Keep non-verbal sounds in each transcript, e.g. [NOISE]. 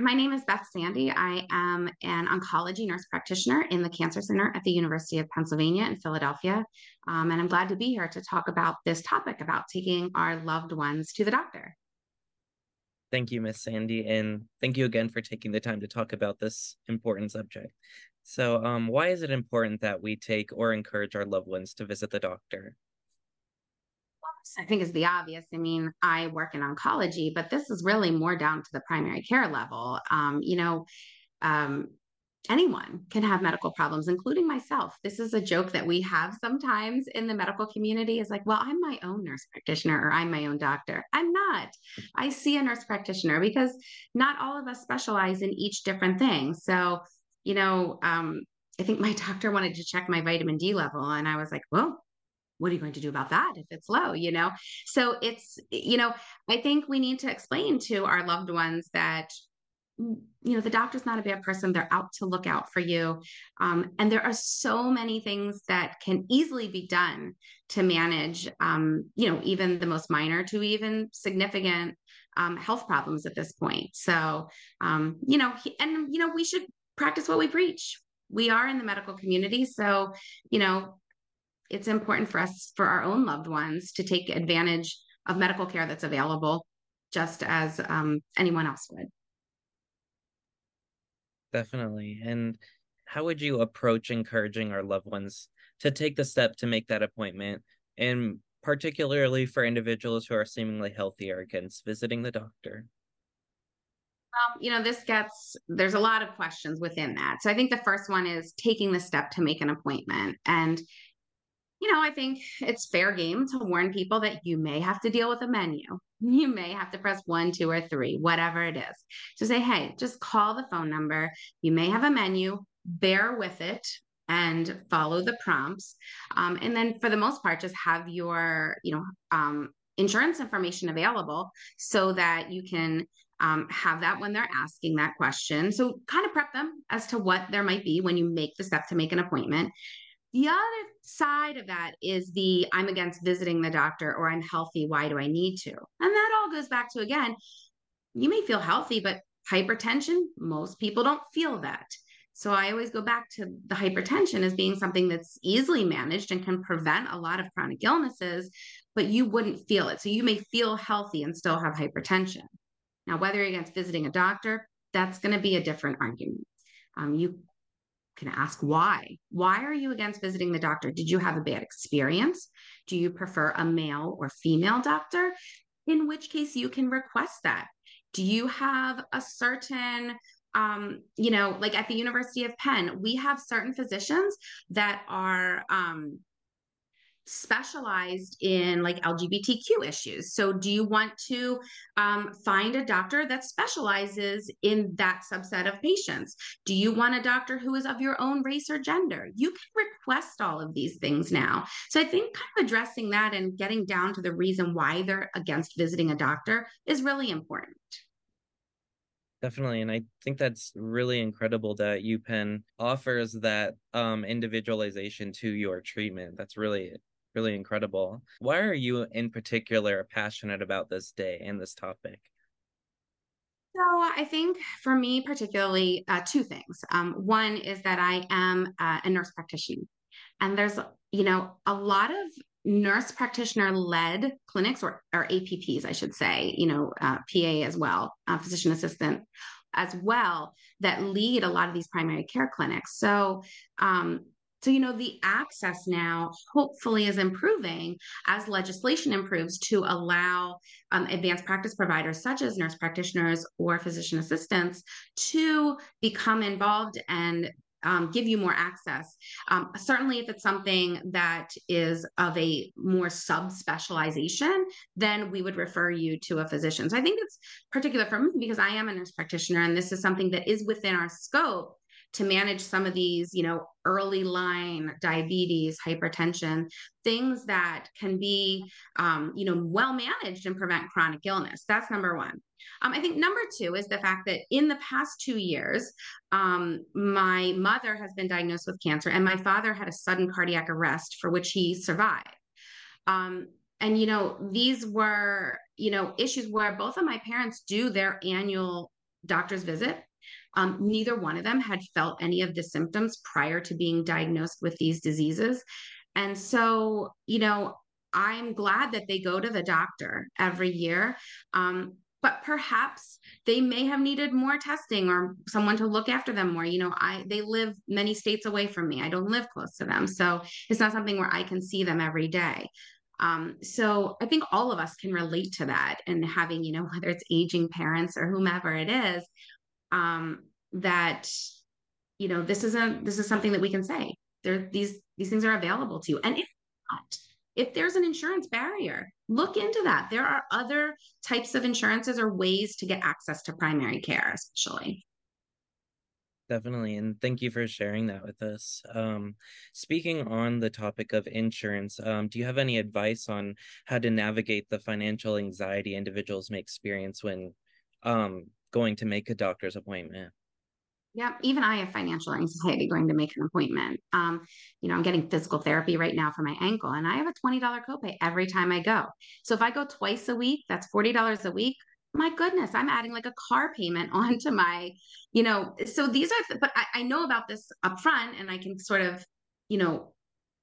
My name is Beth Sandy. I am an oncology nurse practitioner in the Cancer Center at the University of Pennsylvania in Philadelphia. Um, and I'm glad to be here to talk about this topic about taking our loved ones to the doctor. Thank you, Miss Sandy, and thank you again for taking the time to talk about this important subject. So, um, why is it important that we take or encourage our loved ones to visit the doctor? I think is the obvious. I mean, I work in oncology, but this is really more down to the primary care level. Um, you know, um, anyone can have medical problems, including myself. This is a joke that we have sometimes in the medical community is like, well, I'm my own nurse practitioner or I'm my own doctor. I'm not. I see a nurse practitioner because not all of us specialize in each different thing. So, you know, um, I think my [LAUGHS] doctor wanted to check my vitamin D level, and I was like, well, what are you going to do about that if it's low you know? So it's you know i think we need to explain to our loved ones that you know the doctor's not a bad person. They're out to look out for you. Um, and there are so many things that can easily be done to manage um, you know even the most minor to even significant um, health problems at this point. So um, you know and you know we should practice what we preach. We are in the medical community. So you know it's important for us for our own loved ones to take advantage of medical care that's available just as um, anyone else would definitely and how would you approach encouraging our loved ones to take the step to make that appointment and particularly for individuals who are seemingly healthier against visiting the doctor um, you know, this gets, there's a lot of questions within that. So I think the first one is taking the step to make an appointment. And you know, I think it's fair game to warn people that you may have to deal with a menu. [LAUGHS] You may have to press one, two, or three, whatever it is. So say, hey, just call the phone number. You may have a menu, bear with it and follow the prompts. Um, and then for the most part, just have your, you know, um, insurance information available so that you can um, have that when they're asking that question. So kind of prep them as to what there might be when you make the step to make an appointment. The other side of that is the I'm against visiting the doctor or I'm healthy. Why do I need to? And that all goes back to again, you may feel healthy, but hypertension, most people don't feel that. So I always go back to the hypertension as being something that's easily managed and can prevent a lot of chronic illnesses, but you wouldn't feel it. So you may feel healthy and still have hypertension. Now, whether you're against visiting a doctor, that's going to be a different argument. Um, you can ask why. Why are you against visiting the doctor? Did you have a bad experience? Do you prefer a male or female doctor? In which case, you can request that. Do you have a certain um, you know, like at the University of Penn, we have certain physicians that are um, specialized in like LGBTQ issues. So, do you want to um, find a doctor that specializes in that subset of patients? Do you want a doctor who is of your own race or gender? You can request all of these things now. So, I think kind of addressing that and getting down to the reason why they're against visiting a doctor is really important. Definitely. And I think that's really incredible that UPenn offers that um, individualization to your treatment. That's really really incredible. Why are you in particular passionate about this day and this topic? So I think for me, particularly, uh, two things. Um, one is that I am uh, a nurse practitioner, and there's you know a lot of nurse practitioner led clinics or, or APPs, I should say, you know, uh, PA as well, uh, physician assistant as well, that lead a lot of these primary care clinics. So um, so, you know, the access now hopefully is improving as legislation improves to allow um, advanced practice providers, such as nurse practitioners or physician assistants, to become involved and um, give you more access. Um, certainly, if it's something that is of a more subspecialization, then we would refer you to a physician. So I think it's particular for me because I am a nurse practitioner and this is something that is within our scope to manage some of these, you know, early line diabetes, hypertension, things that can be, um, you know, well managed and prevent chronic illness. That's number one. Um, I think number two is the fact that in the past two years, um, my mother has been diagnosed with cancer, and my father had a sudden cardiac arrest for which he survived. Um, and you know, these were you know issues where both of my parents do their annual doctor's visit. Um, neither one of them had felt any of the symptoms prior to being diagnosed with these diseases. And so, you know, I'm glad that they go to the doctor every year. Um, but perhaps they may have needed more testing or someone to look after them more you know i they live many states away from me i don't live close to them so it's not something where i can see them every day um, so i think all of us can relate to that and having you know whether it's aging parents or whomever it is um, that you know this isn't this is something that we can say there these these things are available to you and if not if there's an insurance barrier, look into that. There are other types of insurances or ways to get access to primary care, especially. Definitely. And thank you for sharing that with us. Um, speaking on the topic of insurance, um, do you have any advice on how to navigate the financial anxiety individuals may experience when um, going to make a doctor's appointment? Yeah, even I have financial anxiety going to make an appointment. Um, you know, I'm getting physical therapy right now for my ankle, and I have a $20 copay every time I go. So if I go twice a week, that's $40 a week. My goodness, I'm adding like a car payment [LAUGHS] onto my, you know, so these are, but I, I know about this upfront and I can sort of, you know,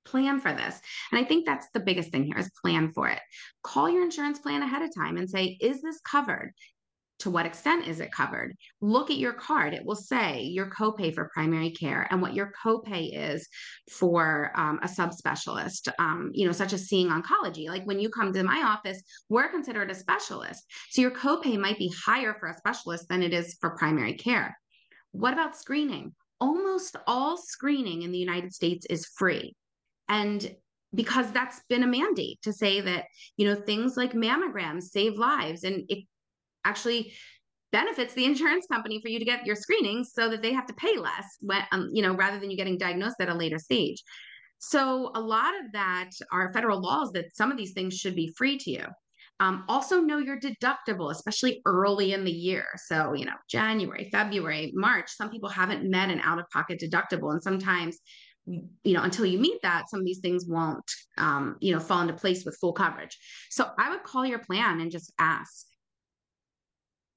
plan for this. And I think that's the biggest thing here is plan for it. Call your insurance plan ahead of time and say, is this covered? To what extent is it covered? Look at your card. It will say your copay for primary care and what your copay is for um, a subspecialist, um, you know, such as seeing oncology. Like when you come to my office, we're considered a specialist. So your copay might be higher for a specialist than it is for primary care. What about screening? Almost all screening in the United States is free. And because that's been a mandate to say that you know things like mammograms save lives and it actually benefits the insurance company for you to get your screenings so that they have to pay less when um, you know rather than you getting diagnosed at a later stage. So a lot of that are federal laws that some of these things should be free to you. Um, also know your deductible especially early in the year. So you know january february march some people haven't met an out-of-pocket deductible. And sometimes you know until you meet that some of these things won't um, you know fall into place with full coverage. So i would call your plan and just ask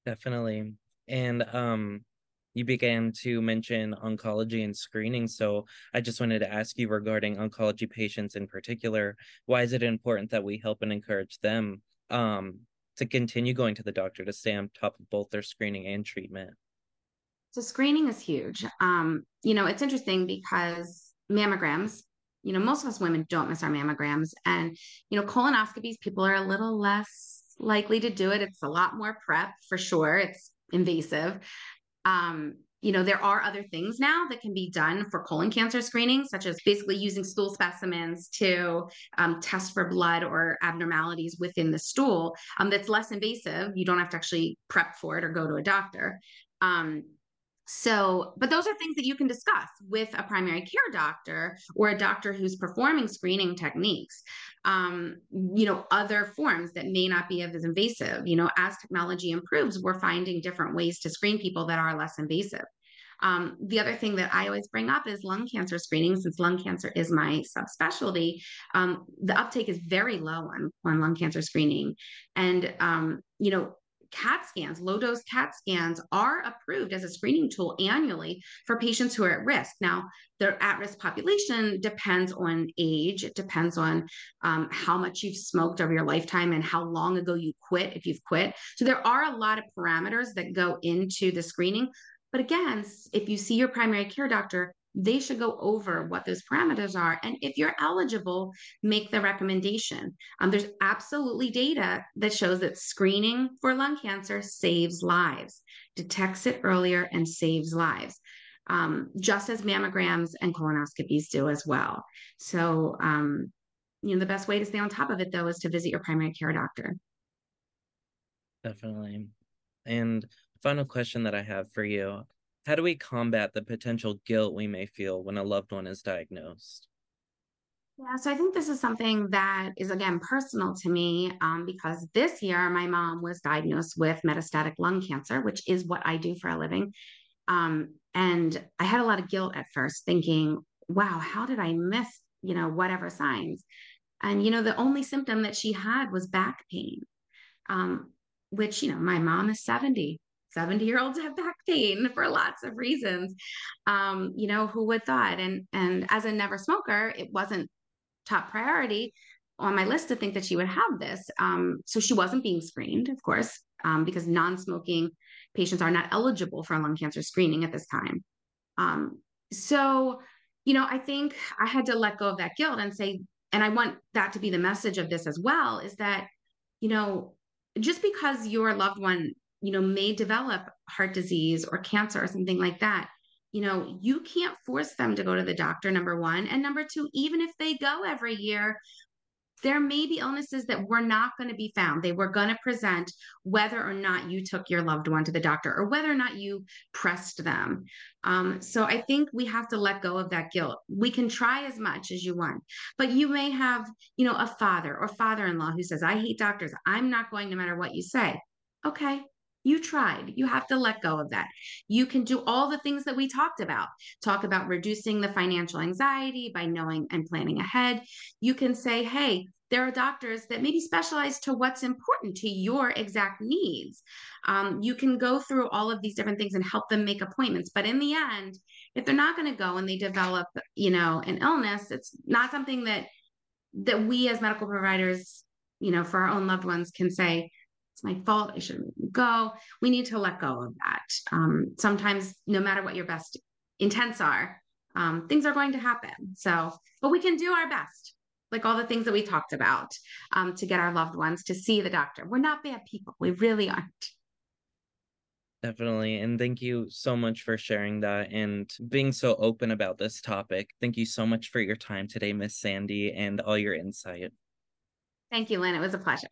Definitely. And um you began to mention oncology and screening. So I just wanted to ask you regarding oncology patients in particular, why is it important that we help and encourage them um, to continue going to the doctor to stay on top of both their screening and treatment? So screening is huge. Um, you know, it's interesting because mammograms, you know, most of us women don't miss our mammograms. And, you know, colonoscopies, people are a little less likely to do it. It's a lot more prep for sure. It's invasive. Um, you know, there are other things now that can be done for colon cancer screening, such as basically using stool specimens to um, test for blood or abnormalities within the stool. Um, that's less invasive. You don't have to actually prep for it or go to a doctor. Um, so, but those are things that you can discuss with a primary care doctor or a doctor who's performing screening techniques. Um, you know, other forms that may not be as invasive. You know, as technology improves, we're finding different ways to screen people that are less invasive. Um, the other thing that I always bring up is lung cancer screening, since lung cancer is my subspecialty. Um, the uptake is very low on, on lung cancer screening. And, um, you know, CAT scans, low dose CAT scans are approved as a screening tool annually for patients who are at risk. Now, their at risk population depends on age, it depends on um, how much you've smoked over your lifetime and how long ago you quit, if you've quit. So, there are a lot of parameters that go into the screening. But again, if you see your primary care doctor, they should go over what those parameters are. And if you're eligible, make the recommendation. Um, there's absolutely data that shows that screening for lung cancer saves lives, detects it earlier, and saves lives. Um, just as mammograms and colonoscopies do as well. So, um, you know, the best way to stay on top of it, though, is to visit your primary care doctor. Definitely. And final question that I have for you how do we combat the potential guilt we may feel when a loved one is diagnosed? Yeah, so I think this is something that is again personal to me um, because this year my mom was diagnosed with metastatic lung cancer, which is what I do for a living. Um, and I had a lot of guilt at first, thinking, "Wow, how did I miss you know whatever signs?" And you know, the only symptom that she had was back pain, um, which you know my mom is seventy, 70 year olds have back pain for lots of reasons. Um, you know, who would thought? And and as a never smoker, it wasn't top priority on my list to think that she would have this. Um, so she wasn't being screened, of course, um, because non-smoking patients are not eligible for lung cancer screening at this time. Um, so, you know, I think I had to let go of that guilt and say, and I want that to be the message of this as well, is that, you know, just because your loved one, you know, may develop heart disease or cancer or something like that, you know, you can't force them to go to the doctor, number one. And number two, even if they go every year, there may be illnesses that were not going to be found. They were going to present whether or not you took your loved one to the doctor or whether or not you pressed them. Um, so I think we have to let go of that guilt. We can try as much as you want, but you may have, you know, a father or father in law who says, I hate doctors. I'm not going no matter what you say. Okay, you tried. You have to let go of that. You can do all the things that we talked about. Talk about reducing the financial anxiety by knowing and planning ahead. You can say, hey, there are doctors that maybe specialize to what's important to your exact needs. Um, you can go through all of these different things and help them make appointments. But in the end, if they're not going to go and they develop, you know, an illness, it's not something that that we as medical providers, you know, for our own loved ones can say, it's my fault. I shouldn't go. We need to let go of that. Um, sometimes, no matter what your best intents are, um, things are going to happen. So, but we can do our best, like all the things that we talked about, um, to get our loved ones to see the doctor. We're not bad people. We really aren't. Definitely. And thank you so much for sharing that and being so open about this topic. Thank you so much for your time today, Miss Sandy, and all your insight. Thank you, Lynn. It was a pleasure.